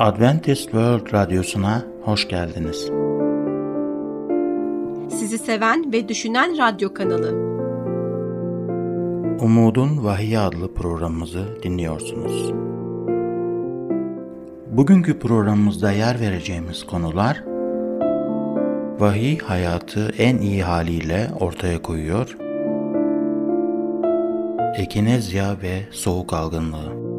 Adventist World Radyosu'na hoş geldiniz. Sizi seven ve düşünen radyo kanalı. Umudun Vahiy adlı programımızı dinliyorsunuz. Bugünkü programımızda yer vereceğimiz konular Vahiy hayatı en iyi haliyle ortaya koyuyor. Ekinezya ve soğuk algınlığı.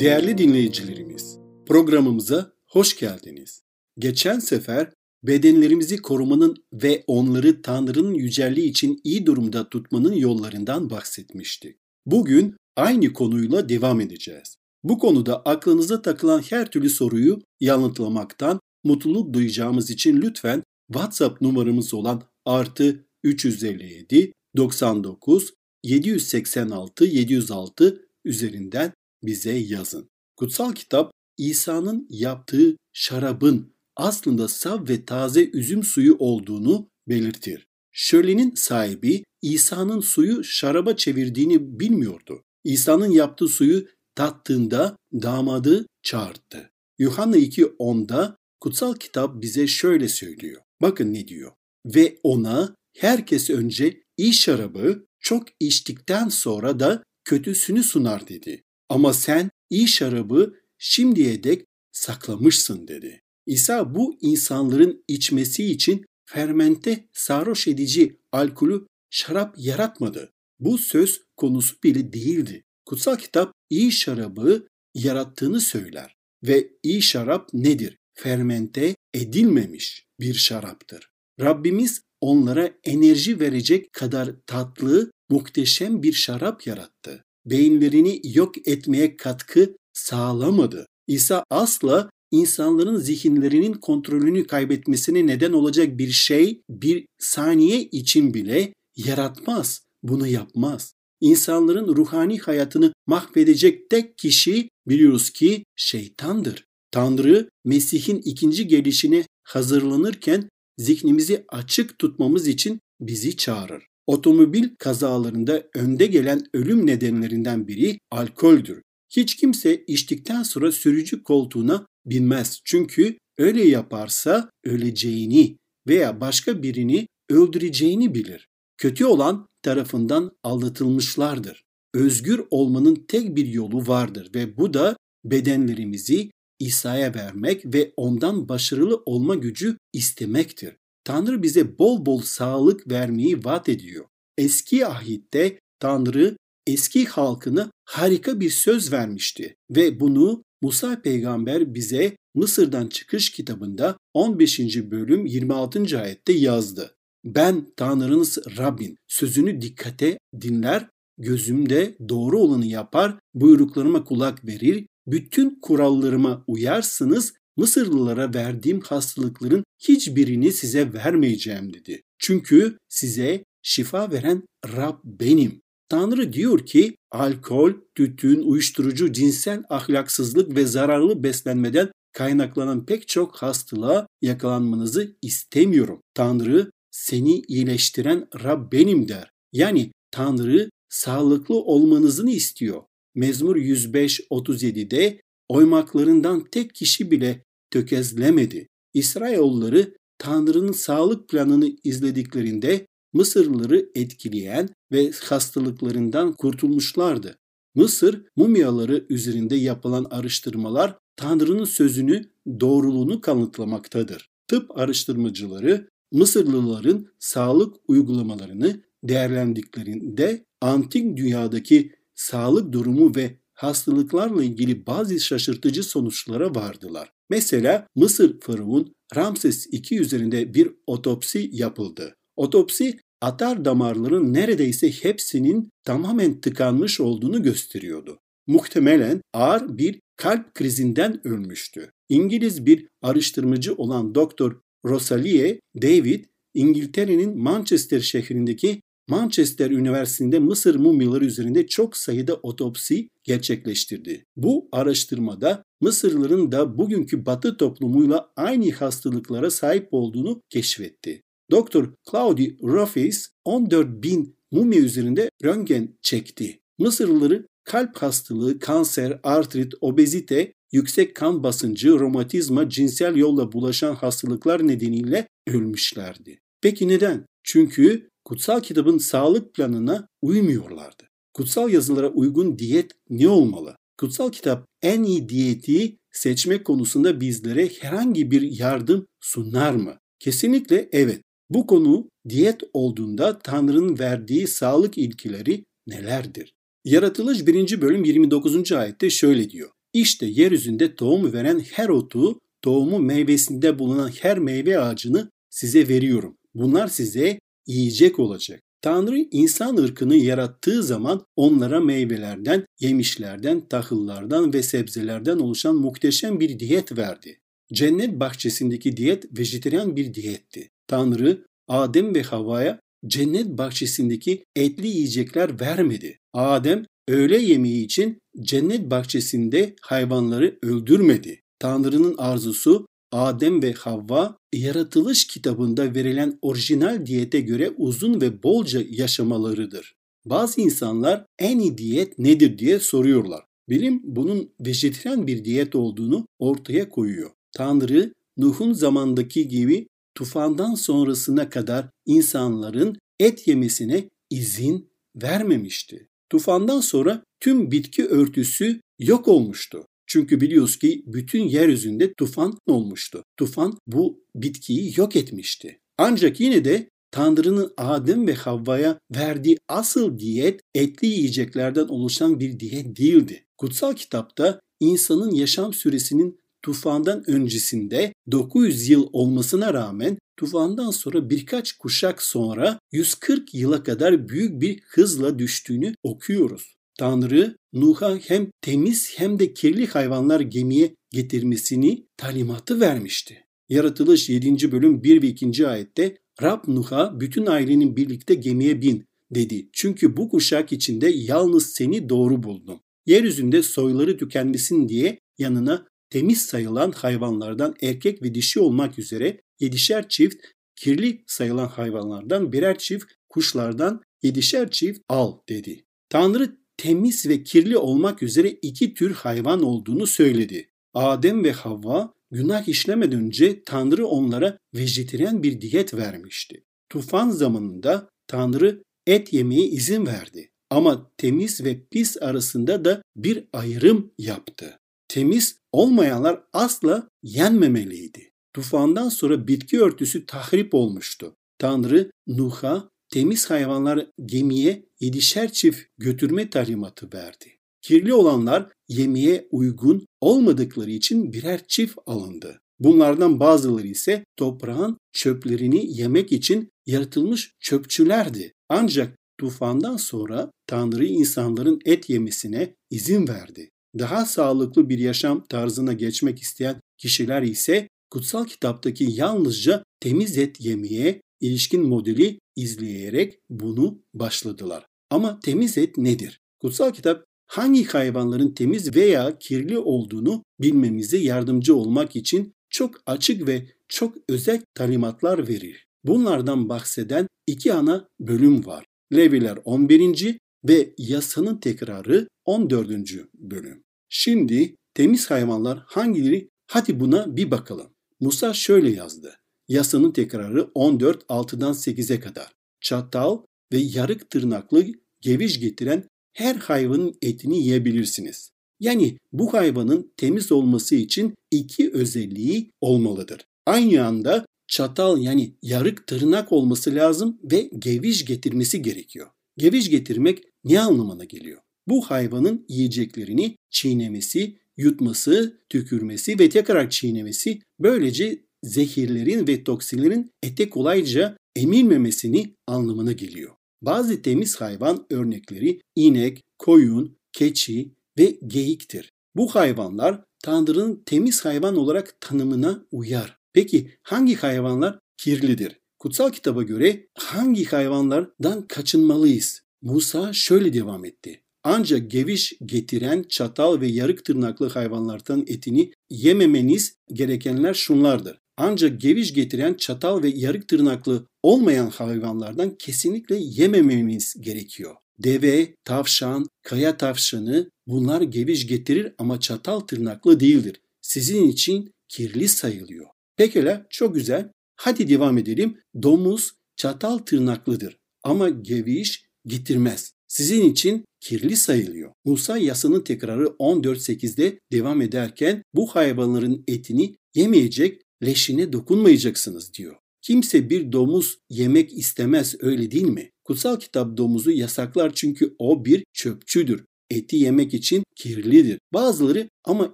Değerli dinleyicilerimiz, programımıza hoş geldiniz. Geçen sefer bedenlerimizi korumanın ve onları Tanrı'nın yücelliği için iyi durumda tutmanın yollarından bahsetmiştik. Bugün aynı konuyla devam edeceğiz. Bu konuda aklınıza takılan her türlü soruyu yanıtlamaktan mutluluk duyacağımız için lütfen WhatsApp numaramız olan artı 357 99 786 706 üzerinden bize yazın. Kutsal kitap İsa'nın yaptığı şarabın aslında saf ve taze üzüm suyu olduğunu belirtir. Şölenin sahibi İsa'nın suyu şaraba çevirdiğini bilmiyordu. İsa'nın yaptığı suyu tattığında damadı çağırdı. Yuhanna 2.10'da kutsal kitap bize şöyle söylüyor. Bakın ne diyor. Ve ona herkes önce iyi şarabı çok içtikten sonra da kötüsünü sunar dedi. Ama sen iyi şarabı şimdiye dek saklamışsın dedi. İsa bu insanların içmesi için fermente sarhoş edici alkolü şarap yaratmadı. Bu söz konusu bile değildi. Kutsal kitap iyi şarabı yarattığını söyler ve iyi şarap nedir? Fermente edilmemiş bir şaraptır. Rabbimiz onlara enerji verecek kadar tatlı, muhteşem bir şarap yarattı beyinlerini yok etmeye katkı sağlamadı. İsa asla insanların zihinlerinin kontrolünü kaybetmesine neden olacak bir şey bir saniye için bile yaratmaz. Bunu yapmaz. İnsanların ruhani hayatını mahvedecek tek kişi biliyoruz ki şeytandır. Tanrı Mesih'in ikinci gelişine hazırlanırken zihnimizi açık tutmamız için bizi çağırır. Otomobil kazalarında önde gelen ölüm nedenlerinden biri alkoldür. Hiç kimse içtikten sonra sürücü koltuğuna binmez. Çünkü öyle yaparsa öleceğini veya başka birini öldüreceğini bilir. Kötü olan tarafından aldatılmışlardır. Özgür olmanın tek bir yolu vardır ve bu da bedenlerimizi İsa'ya vermek ve ondan başarılı olma gücü istemektir. Tanrı bize bol bol sağlık vermeyi vaat ediyor. Eski ahitte Tanrı eski halkına harika bir söz vermişti ve bunu Musa peygamber bize Mısır'dan çıkış kitabında 15. bölüm 26. ayette yazdı. Ben Tanrınız Rabbin sözünü dikkate dinler, gözümde doğru olanı yapar, buyruklarıma kulak verir, bütün kurallarıma uyarsınız Mısırlılara verdiğim hastalıkların hiçbirini size vermeyeceğim dedi. Çünkü size şifa veren Rab benim. Tanrı diyor ki alkol, tütün, uyuşturucu, cinsel ahlaksızlık ve zararlı beslenmeden kaynaklanan pek çok hastalığa yakalanmanızı istemiyorum. Tanrı seni iyileştiren Rab benim der. Yani Tanrı sağlıklı olmanızı istiyor. Mezmur 105-37'de oymaklarından tek kişi bile tökezlemedi. İsrailoğulları Tanrı'nın sağlık planını izlediklerinde Mısırlıları etkileyen ve hastalıklarından kurtulmuşlardı. Mısır mumyaları üzerinde yapılan araştırmalar Tanrı'nın sözünü doğruluğunu kanıtlamaktadır. Tıp araştırmacıları Mısırlıların sağlık uygulamalarını değerlendiklerinde antik dünyadaki sağlık durumu ve hastalıklarla ilgili bazı şaşırtıcı sonuçlara vardılar. Mesela Mısır Fıravun Ramses II üzerinde bir otopsi yapıldı. Otopsi atar damarların neredeyse hepsinin tamamen tıkanmış olduğunu gösteriyordu. Muhtemelen ağır bir kalp krizinden ölmüştü. İngiliz bir araştırmacı olan Doktor Rosalie David, İngiltere'nin Manchester şehrindeki Manchester Üniversitesi'nde Mısır mumyaları üzerinde çok sayıda otopsi gerçekleştirdi. Bu araştırmada Mısırlıların da bugünkü Batı toplumuyla aynı hastalıklara sahip olduğunu keşfetti. Doktor Claudi Rofis 14 bin mumya üzerinde röntgen çekti. Mısırlıları kalp hastalığı, kanser, artrit, obezite, yüksek kan basıncı, romatizma, cinsel yolla bulaşan hastalıklar nedeniyle ölmüşlerdi. Peki neden? Çünkü kutsal kitabın sağlık planına uymuyorlardı. Kutsal yazılara uygun diyet ne olmalı? Kutsal kitap en iyi diyeti seçmek konusunda bizlere herhangi bir yardım sunar mı? Kesinlikle evet. Bu konu diyet olduğunda Tanrı'nın verdiği sağlık ilkeleri nelerdir? Yaratılış 1. bölüm 29. ayette şöyle diyor. İşte yeryüzünde tohum veren her otu, tohumu meyvesinde bulunan her meyve ağacını size veriyorum. Bunlar size yiyecek olacak. Tanrı insan ırkını yarattığı zaman onlara meyvelerden, yemişlerden, tahıllardan ve sebzelerden oluşan muhteşem bir diyet verdi. Cennet bahçesindeki diyet vejeteryan bir diyetti. Tanrı Adem ve Havva'ya cennet bahçesindeki etli yiyecekler vermedi. Adem öğle yemeği için cennet bahçesinde hayvanları öldürmedi. Tanrı'nın arzusu Adem ve Havva yaratılış kitabında verilen orijinal diyete göre uzun ve bolca yaşamalarıdır. Bazı insanlar en iyi diyet nedir diye soruyorlar. Bilim bunun vejeteryan bir diyet olduğunu ortaya koyuyor. Tanrı Nuh'un zamandaki gibi tufandan sonrasına kadar insanların et yemesine izin vermemişti. Tufandan sonra tüm bitki örtüsü yok olmuştu. Çünkü biliyoruz ki bütün yeryüzünde tufan olmuştu. Tufan bu bitkiyi yok etmişti. Ancak yine de Tanrı'nın Adem ve Havva'ya verdiği asıl diyet etli yiyeceklerden oluşan bir diyet değildi. Kutsal kitapta insanın yaşam süresinin tufandan öncesinde 900 yıl olmasına rağmen tufandan sonra birkaç kuşak sonra 140 yıla kadar büyük bir hızla düştüğünü okuyoruz. Tanrı Nuh'a hem temiz hem de kirli hayvanlar gemiye getirmesini talimatı vermişti. Yaratılış 7. bölüm 1 ve 2. ayette Rab Nuh'a bütün ailenin birlikte gemiye bin dedi. Çünkü bu kuşak içinde yalnız seni doğru buldum. Yeryüzünde soyları tükenmesin diye yanına temiz sayılan hayvanlardan erkek ve dişi olmak üzere yedişer çift, kirli sayılan hayvanlardan birer çift, kuşlardan yedişer çift al dedi. Tanrı temiz ve kirli olmak üzere iki tür hayvan olduğunu söyledi. Adem ve Havva günah işlemeden önce Tanrı onlara vejeteryan bir diyet vermişti. Tufan zamanında Tanrı et yemeye izin verdi. Ama temiz ve pis arasında da bir ayrım yaptı. Temiz olmayanlar asla yenmemeliydi. Tufandan sonra bitki örtüsü tahrip olmuştu. Tanrı Nuh'a temiz hayvanlar gemiye yedişer çift götürme talimatı verdi. Kirli olanlar yemeğe uygun olmadıkları için birer çift alındı. Bunlardan bazıları ise toprağın çöplerini yemek için yaratılmış çöpçülerdi. Ancak tufandan sonra Tanrı insanların et yemesine izin verdi. Daha sağlıklı bir yaşam tarzına geçmek isteyen kişiler ise kutsal kitaptaki yalnızca temiz et yemeye ilişkin modeli izleyerek bunu başladılar. Ama temiz et nedir? Kutsal kitap hangi hayvanların temiz veya kirli olduğunu bilmemize yardımcı olmak için çok açık ve çok özel talimatlar verir. Bunlardan bahseden iki ana bölüm var. Leviler 11. ve yasanın tekrarı 14. bölüm. Şimdi temiz hayvanlar hangileri? Hadi buna bir bakalım. Musa şöyle yazdı. Yasanın tekrarı 14 6'dan 8'e kadar. Çatal ve yarık tırnaklı geviş getiren her hayvanın etini yiyebilirsiniz. Yani bu hayvanın temiz olması için iki özelliği olmalıdır. Aynı anda çatal yani yarık tırnak olması lazım ve geviş getirmesi gerekiyor. Geviş getirmek ne anlamına geliyor? Bu hayvanın yiyeceklerini çiğnemesi, yutması, tükürmesi ve tekrar çiğnemesi böylece zehirlerin ve toksinlerin ete kolayca emilmemesini anlamına geliyor. Bazı temiz hayvan örnekleri inek, koyun, keçi ve geyiktir. Bu hayvanlar Tanrı'nın temiz hayvan olarak tanımına uyar. Peki hangi hayvanlar kirlidir? Kutsal kitaba göre hangi hayvanlardan kaçınmalıyız? Musa şöyle devam etti. Ancak geviş getiren çatal ve yarık tırnaklı hayvanlardan etini yememeniz gerekenler şunlardır. Ancak geviş getiren çatal ve yarık tırnaklı olmayan hayvanlardan kesinlikle yemememiz gerekiyor. Deve, tavşan, kaya tavşanı bunlar geviş getirir ama çatal tırnaklı değildir. Sizin için kirli sayılıyor. Pekala çok güzel. Hadi devam edelim. Domuz çatal tırnaklıdır ama geviş getirmez. Sizin için kirli sayılıyor. Musa yasanın tekrarı 14.8'de devam ederken bu hayvanların etini yemeyecek, leşine dokunmayacaksınız diyor. Kimse bir domuz yemek istemez öyle değil mi? Kutsal kitap domuzu yasaklar çünkü o bir çöpçüdür. Eti yemek için kirlidir. Bazıları ama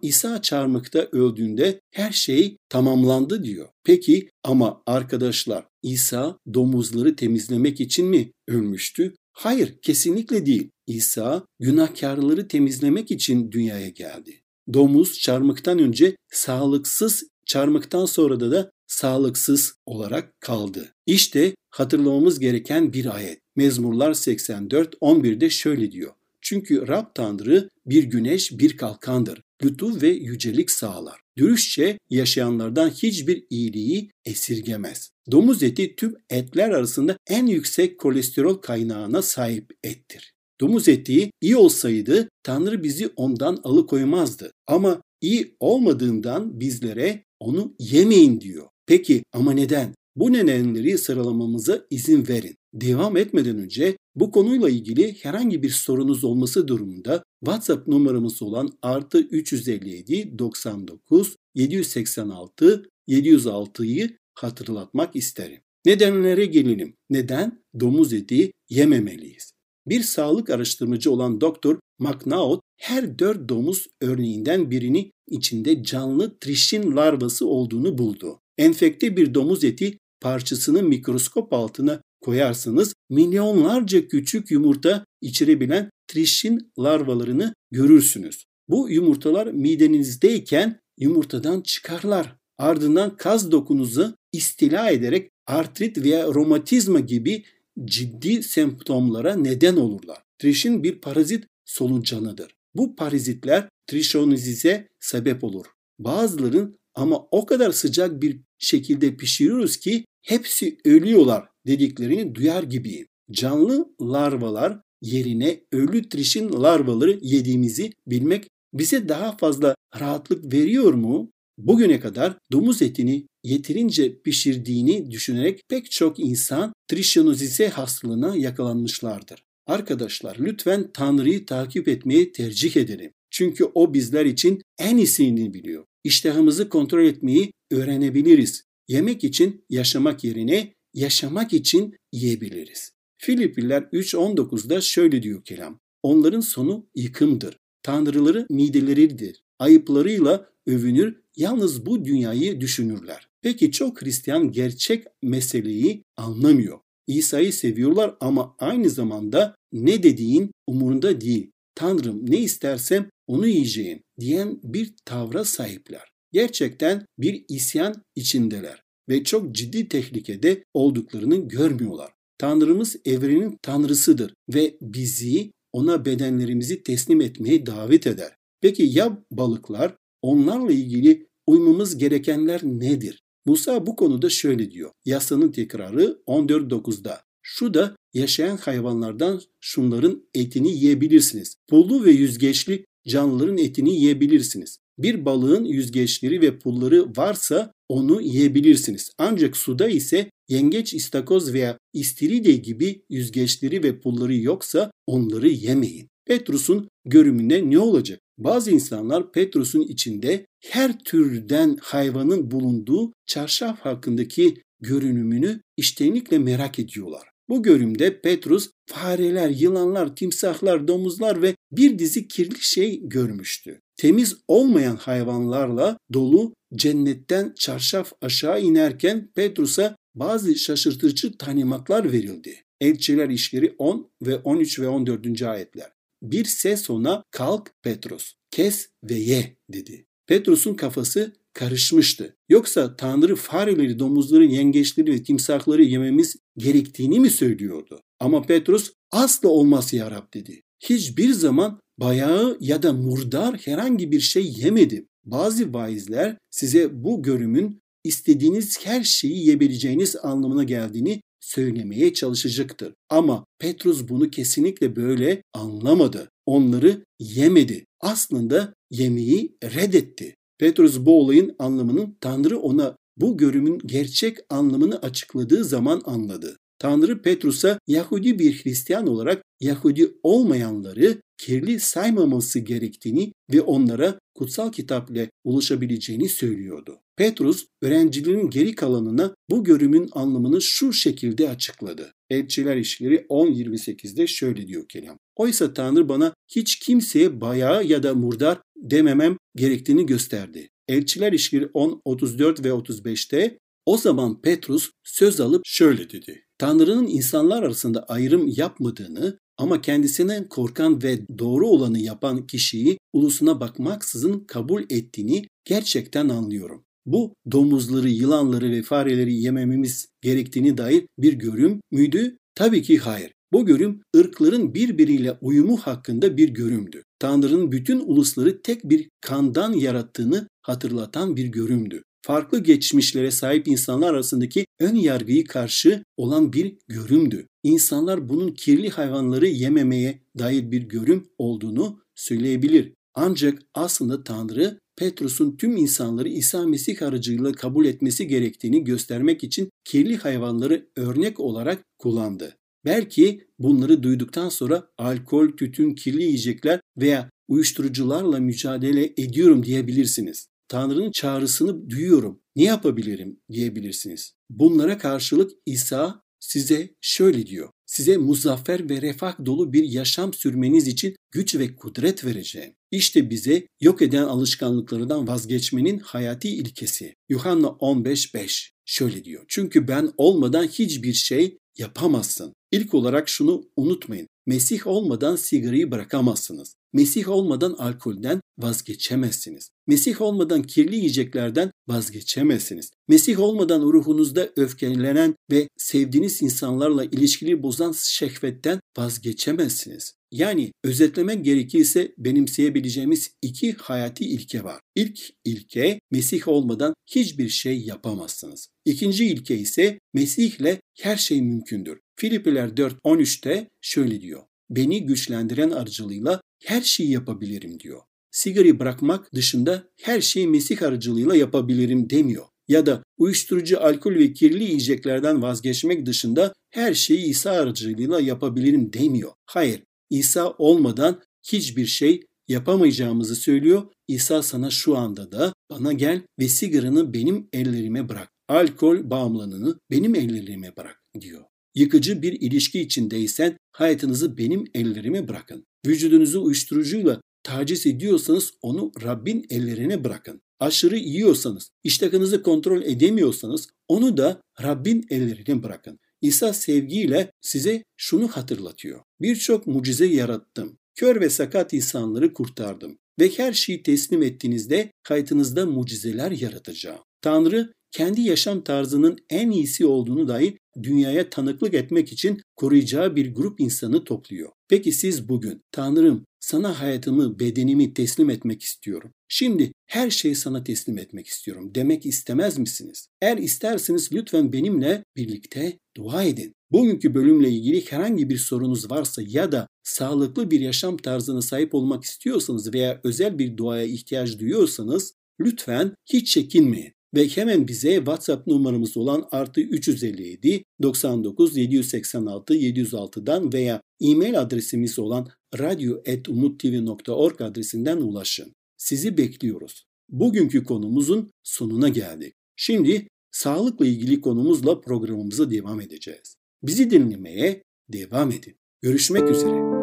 İsa çarmıkta öldüğünde her şey tamamlandı diyor. Peki ama arkadaşlar İsa domuzları temizlemek için mi ölmüştü? Hayır, kesinlikle değil. İsa günahkarları temizlemek için dünyaya geldi. Domuz çarmıktan önce sağlıksız, çarmıktan sonra da da sağlıksız olarak kaldı. İşte hatırlamamız gereken bir ayet. Mezmurlar 84 11'de şöyle diyor. Çünkü Rab Tanrı bir güneş bir kalkandır. Lütuf ve yücelik sağlar. Dürüstçe yaşayanlardan hiçbir iyiliği esirgemez. Domuz eti tüm etler arasında en yüksek kolesterol kaynağına sahip ettir. Domuz eti iyi olsaydı Tanrı bizi ondan alıkoymazdı. Ama iyi olmadığından bizlere onu yemeyin diyor. Peki ama neden? Bu nedenleri sıralamamıza izin verin. Devam etmeden önce bu konuyla ilgili herhangi bir sorunuz olması durumunda WhatsApp numaramız olan artı 357 99 786 706'yı hatırlatmak isterim. Nedenlere gelelim. Neden domuz eti yememeliyiz? Bir sağlık araştırmacı olan Doktor McNaught her dört domuz örneğinden birini içinde canlı trişin larvası olduğunu buldu. Enfekte bir domuz eti parçasını mikroskop altına koyarsanız milyonlarca küçük yumurta içerebilen trişin larvalarını görürsünüz. Bu yumurtalar midenizdeyken yumurtadan çıkarlar. Ardından kaz dokunuzu istila ederek artrit veya romatizma gibi ciddi semptomlara neden olurlar. Trişin bir parazit solucanıdır. Bu parazitler trişonizize sebep olur. Bazıların ama o kadar sıcak bir şekilde pişiriyoruz ki hepsi ölüyorlar dediklerini duyar gibiyim. Canlı larvalar yerine ölü trişin larvaları yediğimizi bilmek bize daha fazla rahatlık veriyor mu? Bugüne kadar domuz etini yeterince pişirdiğini düşünerek pek çok insan trişonozise hastalığına yakalanmışlardır. Arkadaşlar lütfen Tanrı'yı takip etmeyi tercih edelim. Çünkü o bizler için en iyisini biliyor. İştahımızı kontrol etmeyi öğrenebiliriz. Yemek için yaşamak yerine yaşamak için yiyebiliriz. Filipliler 3.19'da şöyle diyor kelam. Onların sonu yıkımdır. Tanrıları mideleridir. Ayıplarıyla övünür, yalnız bu dünyayı düşünürler. Peki çok Hristiyan gerçek meseleyi anlamıyor. İsa'yı seviyorlar ama aynı zamanda ne dediğin umurunda değil. Tanrım ne istersem onu yiyeceğim diyen bir tavra sahipler. Gerçekten bir isyan içindeler ve çok ciddi tehlikede olduklarını görmüyorlar. Tanrımız evrenin tanrısıdır ve bizi ona bedenlerimizi teslim etmeye davet eder. Peki ya balıklar? Onlarla ilgili uymamız gerekenler nedir? Musa bu konuda şöyle diyor. Yasanın tekrarı 14.9'da. Şu da yaşayan hayvanlardan şunların etini yiyebilirsiniz. Pullu ve yüzgeçli canlıların etini yiyebilirsiniz. Bir balığın yüzgeçleri ve pulları varsa onu yiyebilirsiniz. Ancak suda ise yengeç, istakoz veya istiridye gibi yüzgeçleri ve pulları yoksa onları yemeyin. Petrus'un görümünde ne olacak? Bazı insanlar Petrus'un içinde her türden hayvanın bulunduğu çarşaf hakkındaki görünümünü iştenlikle merak ediyorlar. Bu görümde Petrus fareler, yılanlar, timsahlar, domuzlar ve bir dizi kirli şey görmüştü. Temiz olmayan hayvanlarla dolu cennetten çarşaf aşağı inerken Petrus'a bazı şaşırtıcı tanimatlar verildi. Elçiler işleri 10 ve 13 ve 14. ayetler. Bir ses ona kalk Petrus, kes ve ye dedi. Petrus'un kafası karışmıştı. Yoksa Tanrı fareleri, domuzları, yengeçleri ve timsahları yememiz gerektiğini mi söylüyordu? Ama Petrus asla olmaz ya Rab dedi. Hiçbir zaman bayağı ya da murdar herhangi bir şey yemedim. Bazı vaizler size bu görümün istediğiniz her şeyi yiyebileceğiniz anlamına geldiğini söylemeye çalışacaktır. Ama Petrus bunu kesinlikle böyle anlamadı. Onları yemedi. Aslında yemeği reddetti. Petrus bu olayın anlamının Tanrı ona bu görümün gerçek anlamını açıkladığı zaman anladı. Tanrı Petrus'a Yahudi bir Hristiyan olarak Yahudi olmayanları kirli saymaması gerektiğini ve onlara kutsal kitap ile ulaşabileceğini söylüyordu. Petrus öğrencilerin geri kalanına bu görümün anlamını şu şekilde açıkladı. Elçiler İşleri 10.28'de şöyle diyor kelam. Oysa Tanrı bana hiç kimseye bayağı ya da murdar dememem gerektiğini gösterdi. Elçiler İşleri 10.34 ve 35'te o zaman Petrus söz alıp şöyle dedi. Tanrı'nın insanlar arasında ayrım yapmadığını ama kendisinden korkan ve doğru olanı yapan kişiyi ulusuna bakmaksızın kabul ettiğini gerçekten anlıyorum. Bu domuzları, yılanları ve fareleri yemememiz gerektiğini dair bir görüm müydü? Tabii ki hayır. Bu görüm ırkların birbiriyle uyumu hakkında bir görümdü. Tanrı'nın bütün ulusları tek bir kandan yarattığını hatırlatan bir görümdü farklı geçmişlere sahip insanlar arasındaki ön yargıyı karşı olan bir görümdü. İnsanlar bunun kirli hayvanları yememeye dair bir görüm olduğunu söyleyebilir. Ancak aslında Tanrı Petrus'un tüm insanları İsa Mesih aracılığıyla kabul etmesi gerektiğini göstermek için kirli hayvanları örnek olarak kullandı. Belki bunları duyduktan sonra alkol, tütün, kirli yiyecekler veya uyuşturucularla mücadele ediyorum diyebilirsiniz. Tanrı'nın çağrısını duyuyorum. Ne yapabilirim diyebilirsiniz. Bunlara karşılık İsa size şöyle diyor. Size muzaffer ve refah dolu bir yaşam sürmeniz için güç ve kudret vereceğim. İşte bize yok eden alışkanlıklardan vazgeçmenin hayati ilkesi. Yuhanna 15.5 şöyle diyor. Çünkü ben olmadan hiçbir şey yapamazsın. İlk olarak şunu unutmayın. Mesih olmadan sigarayı bırakamazsınız. Mesih olmadan alkolden vazgeçemezsiniz. Mesih olmadan kirli yiyeceklerden vazgeçemezsiniz. Mesih olmadan ruhunuzda öfkelenen ve sevdiğiniz insanlarla ilişkili bozan şehvetten vazgeçemezsiniz. Yani özetlemek gerekirse benimseyebileceğimiz iki hayati ilke var. İlk ilke Mesih olmadan hiçbir şey yapamazsınız. İkinci ilke ise Mesih'le her şey mümkündür. Filipiler 4.13'te şöyle diyor. Beni güçlendiren aracılığıyla her şeyi yapabilirim diyor. Sigarayı bırakmak dışında her şeyi Mesih aracılığıyla yapabilirim demiyor. Ya da uyuşturucu, alkol ve kirli yiyeceklerden vazgeçmek dışında her şeyi İsa aracılığıyla yapabilirim demiyor. Hayır, İsa olmadan hiçbir şey yapamayacağımızı söylüyor. İsa sana şu anda da bana gel ve sigaranı benim ellerime bırak. Alkol bağımlılığını benim ellerime bırak diyor. Yıkıcı bir ilişki içindeysen hayatınızı benim ellerime bırakın. Vücudunuzu uyuşturucuyla taciz ediyorsanız onu Rabbin ellerine bırakın. Aşırı yiyorsanız, iştahınızı kontrol edemiyorsanız onu da Rabbin ellerine bırakın. İsa sevgiyle size şunu hatırlatıyor. Birçok mucize yarattım. Kör ve sakat insanları kurtardım. Ve her şeyi teslim ettiğinizde hayatınızda mucizeler yaratacağım. Tanrı kendi yaşam tarzının en iyisi olduğunu dahi dünyaya tanıklık etmek için koruyacağı bir grup insanı topluyor. Peki siz bugün Tanrım sana hayatımı, bedenimi teslim etmek istiyorum. Şimdi her şeyi sana teslim etmek istiyorum demek istemez misiniz? Eğer isterseniz lütfen benimle birlikte dua edin. Bugünkü bölümle ilgili herhangi bir sorunuz varsa ya da sağlıklı bir yaşam tarzına sahip olmak istiyorsanız veya özel bir duaya ihtiyaç duyuyorsanız lütfen hiç çekinmeyin ve hemen bize WhatsApp numaramız olan artı 357 99 786 706'dan veya e-mail adresimiz olan radyo.umuttv.org adresinden ulaşın. Sizi bekliyoruz. Bugünkü konumuzun sonuna geldik. Şimdi sağlıkla ilgili konumuzla programımıza devam edeceğiz. Bizi dinlemeye devam edin. Görüşmek üzere.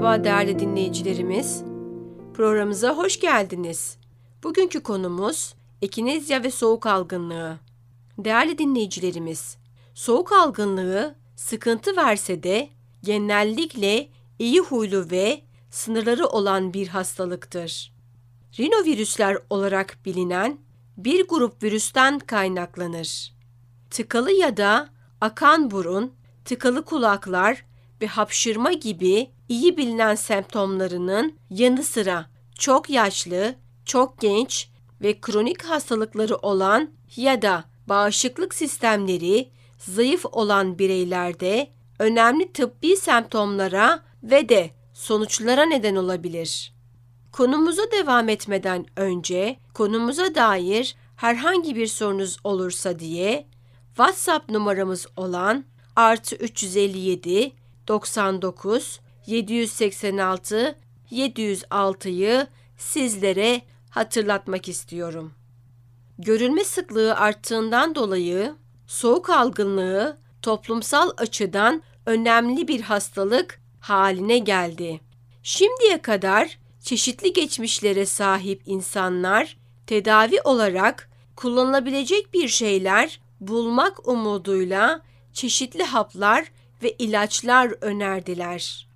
Merhaba değerli dinleyicilerimiz. Programımıza hoş geldiniz. Bugünkü konumuz ekinezya ve soğuk algınlığı. Değerli dinleyicilerimiz, soğuk algınlığı sıkıntı verse de genellikle iyi huylu ve sınırları olan bir hastalıktır. Rinovirüsler olarak bilinen bir grup virüsten kaynaklanır. Tıkalı ya da akan burun, tıkalı kulaklar ve hapşırma gibi iyi bilinen semptomlarının yanı sıra çok yaşlı, çok genç ve kronik hastalıkları olan ya da bağışıklık sistemleri zayıf olan bireylerde önemli tıbbi semptomlara ve de sonuçlara neden olabilir. Konumuza devam etmeden önce konumuza dair herhangi bir sorunuz olursa diye WhatsApp numaramız olan artı 357 99 786 706'yı sizlere hatırlatmak istiyorum. Görülme sıklığı arttığından dolayı soğuk algınlığı toplumsal açıdan önemli bir hastalık haline geldi. Şimdiye kadar çeşitli geçmişlere sahip insanlar tedavi olarak kullanılabilecek bir şeyler bulmak umuduyla çeşitli haplar ve ilaçlar önerdiler.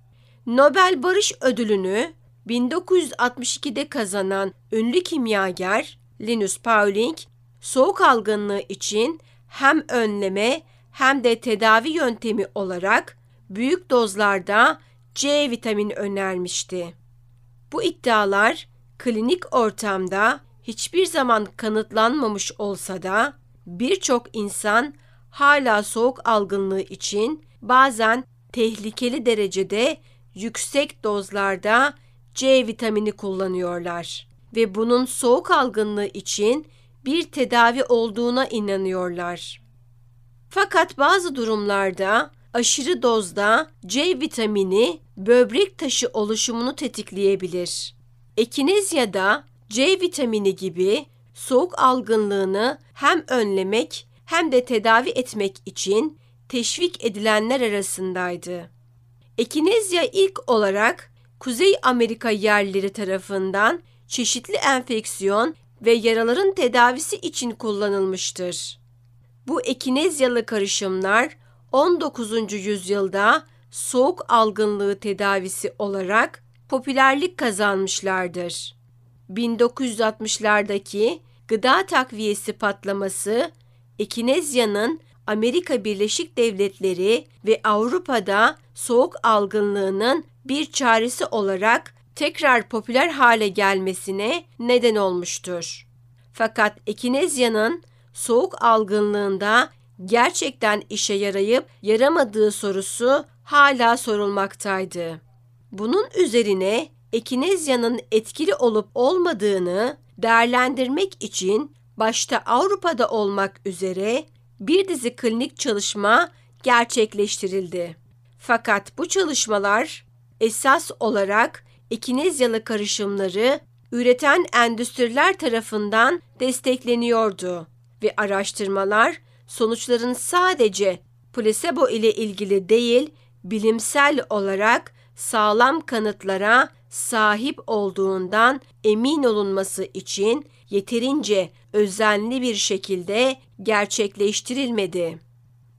Nobel Barış Ödülünü 1962'de kazanan ünlü kimyager Linus Pauling, soğuk algınlığı için hem önleme hem de tedavi yöntemi olarak büyük dozlarda C vitamini önermişti. Bu iddialar klinik ortamda hiçbir zaman kanıtlanmamış olsa da birçok insan hala soğuk algınlığı için bazen tehlikeli derecede yüksek dozlarda C vitamini kullanıyorlar ve bunun soğuk algınlığı için bir tedavi olduğuna inanıyorlar. Fakat bazı durumlarda aşırı dozda C vitamini böbrek taşı oluşumunu tetikleyebilir. Ekinezyada C vitamini gibi soğuk algınlığını hem önlemek hem de tedavi etmek için teşvik edilenler arasındaydı. Ekinezya ilk olarak Kuzey Amerika yerlileri tarafından çeşitli enfeksiyon ve yaraların tedavisi için kullanılmıştır. Bu ekinezyalı karışımlar 19. yüzyılda soğuk algınlığı tedavisi olarak popülerlik kazanmışlardır. 1960'lardaki gıda takviyesi patlaması Ekinezya'nın Amerika Birleşik Devletleri ve Avrupa'da soğuk algınlığının bir çaresi olarak tekrar popüler hale gelmesine neden olmuştur. Fakat Ekinezya'nın soğuk algınlığında gerçekten işe yarayıp yaramadığı sorusu hala sorulmaktaydı. Bunun üzerine Ekinezya'nın etkili olup olmadığını değerlendirmek için başta Avrupa'da olmak üzere bir dizi klinik çalışma gerçekleştirildi. Fakat bu çalışmalar esas olarak ekinezyalı karışımları üreten endüstriler tarafından destekleniyordu ve araştırmalar sonuçların sadece plasebo ile ilgili değil, bilimsel olarak sağlam kanıtlara sahip olduğundan emin olunması için yeterince özenli bir şekilde gerçekleştirilmedi.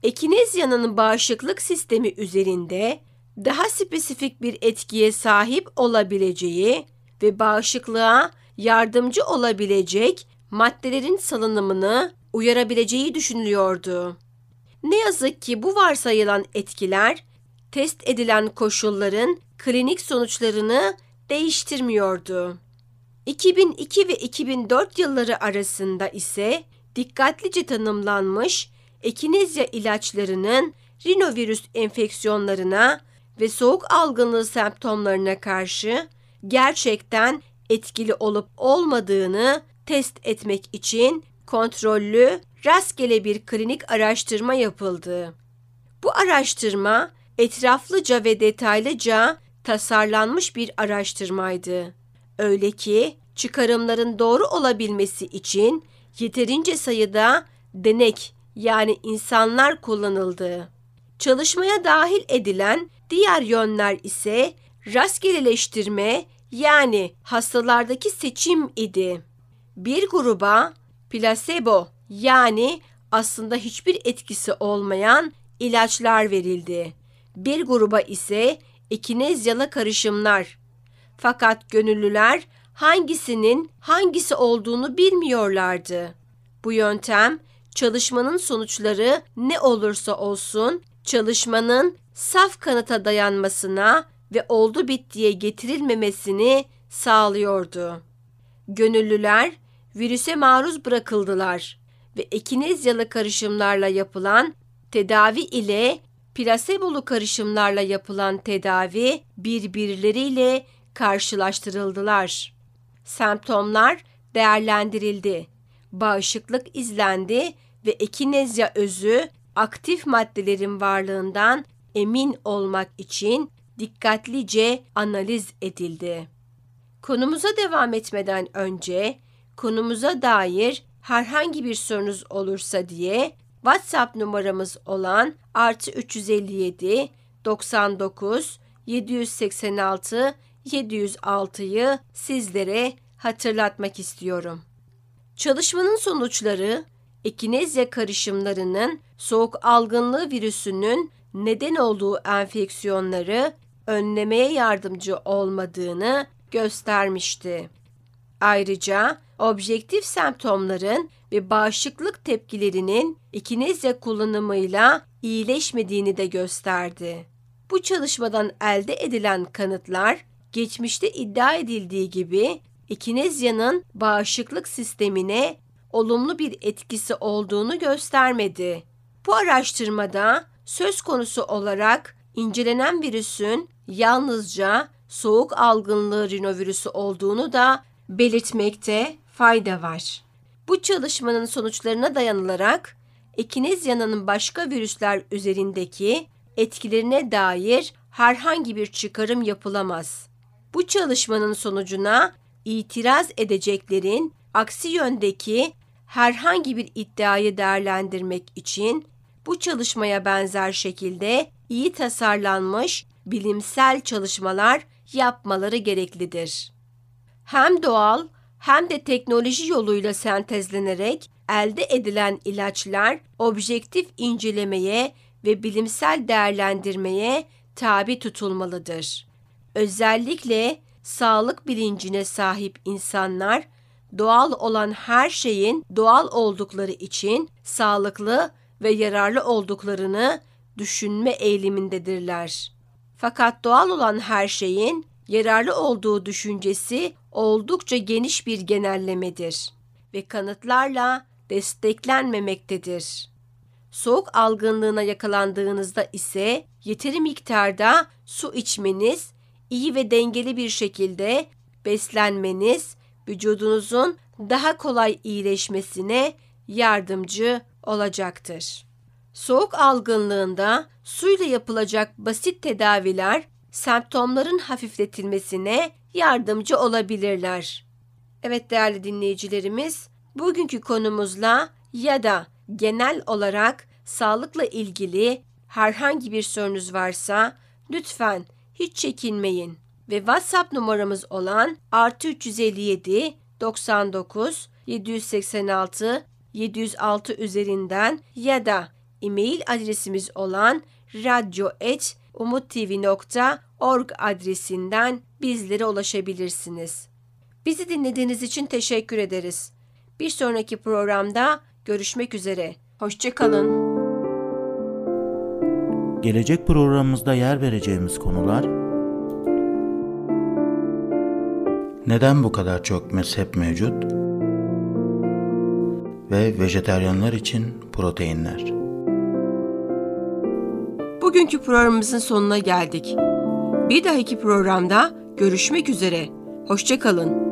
Ekinezya'nın bağışıklık sistemi üzerinde daha spesifik bir etkiye sahip olabileceği ve bağışıklığa yardımcı olabilecek maddelerin salınımını uyarabileceği düşünülüyordu. Ne yazık ki bu varsayılan etkiler test edilen koşulların klinik sonuçlarını değiştirmiyordu. 2002 ve 2004 yılları arasında ise dikkatlice tanımlanmış ekinezya ilaçlarının rinovirüs enfeksiyonlarına ve soğuk algınlığı semptomlarına karşı gerçekten etkili olup olmadığını test etmek için kontrollü, rastgele bir klinik araştırma yapıldı. Bu araştırma etraflıca ve detaylıca tasarlanmış bir araştırmaydı. Öyle ki çıkarımların doğru olabilmesi için yeterince sayıda denek yani insanlar kullanıldı. Çalışmaya dahil edilen diğer yönler ise rastgeleleştirme yani hastalardaki seçim idi. Bir gruba plasebo yani aslında hiçbir etkisi olmayan ilaçlar verildi. Bir gruba ise ekinezyalı karışımlar. Fakat gönüllüler hangisinin hangisi olduğunu bilmiyorlardı. Bu yöntem çalışmanın sonuçları ne olursa olsun çalışmanın saf kanıta dayanmasına ve oldu bittiye getirilmemesini sağlıyordu. Gönüllüler virüse maruz bırakıldılar ve ekinezyalı karışımlarla yapılan tedavi ile plasebolu karışımlarla yapılan tedavi birbirleriyle karşılaştırıldılar. Semptomlar değerlendirildi. Bağışıklık izlendi ve ekinezya özü aktif maddelerin varlığından emin olmak için dikkatlice analiz edildi. Konumuza devam etmeden önce konumuza dair herhangi bir sorunuz olursa diye WhatsApp numaramız olan artı 357 99 786 706'yı sizlere hatırlatmak istiyorum. Çalışmanın sonuçları ekinezya karışımlarının soğuk algınlığı virüsünün neden olduğu enfeksiyonları önlemeye yardımcı olmadığını göstermişti. Ayrıca objektif semptomların ve bağışıklık tepkilerinin ekinezya kullanımıyla iyileşmediğini de gösterdi. Bu çalışmadan elde edilen kanıtlar geçmişte iddia edildiği gibi ekinezyanın bağışıklık sistemine olumlu bir etkisi olduğunu göstermedi. Bu araştırmada söz konusu olarak incelenen virüsün yalnızca soğuk algınlığı rinovirüsü olduğunu da belirtmekte fayda var. Bu çalışmanın sonuçlarına dayanılarak ekinezyanın başka virüsler üzerindeki etkilerine dair herhangi bir çıkarım yapılamaz. Bu çalışmanın sonucuna itiraz edeceklerin aksi yöndeki herhangi bir iddiayı değerlendirmek için bu çalışmaya benzer şekilde iyi tasarlanmış bilimsel çalışmalar yapmaları gereklidir. Hem doğal hem de teknoloji yoluyla sentezlenerek elde edilen ilaçlar objektif incelemeye ve bilimsel değerlendirmeye tabi tutulmalıdır. Özellikle sağlık bilincine sahip insanlar doğal olan her şeyin doğal oldukları için sağlıklı ve yararlı olduklarını düşünme eğilimindedirler. Fakat doğal olan her şeyin yararlı olduğu düşüncesi oldukça geniş bir genellemedir ve kanıtlarla desteklenmemektedir. Soğuk algınlığına yakalandığınızda ise yeteri miktarda su içmeniz, iyi ve dengeli bir şekilde beslenmeniz vücudunuzun daha kolay iyileşmesine yardımcı olacaktır. Soğuk algınlığında suyla yapılacak basit tedaviler semptomların hafifletilmesine yardımcı olabilirler. Evet değerli dinleyicilerimiz, bugünkü konumuzla ya da genel olarak sağlıkla ilgili herhangi bir sorunuz varsa lütfen hiç çekinmeyin ve WhatsApp numaramız olan artı 357 99 786 706 üzerinden ya da e-mail adresimiz olan radyo.umuttv.org adresinden bizlere ulaşabilirsiniz. Bizi dinlediğiniz için teşekkür ederiz. Bir sonraki programda görüşmek üzere. Hoşçakalın. Gelecek programımızda yer vereceğimiz konular Neden bu kadar çok mezhep mevcut? Ve vejeteryanlar için proteinler. Bugünkü programımızın sonuna geldik. Bir dahaki programda görüşmek üzere. Hoşçakalın.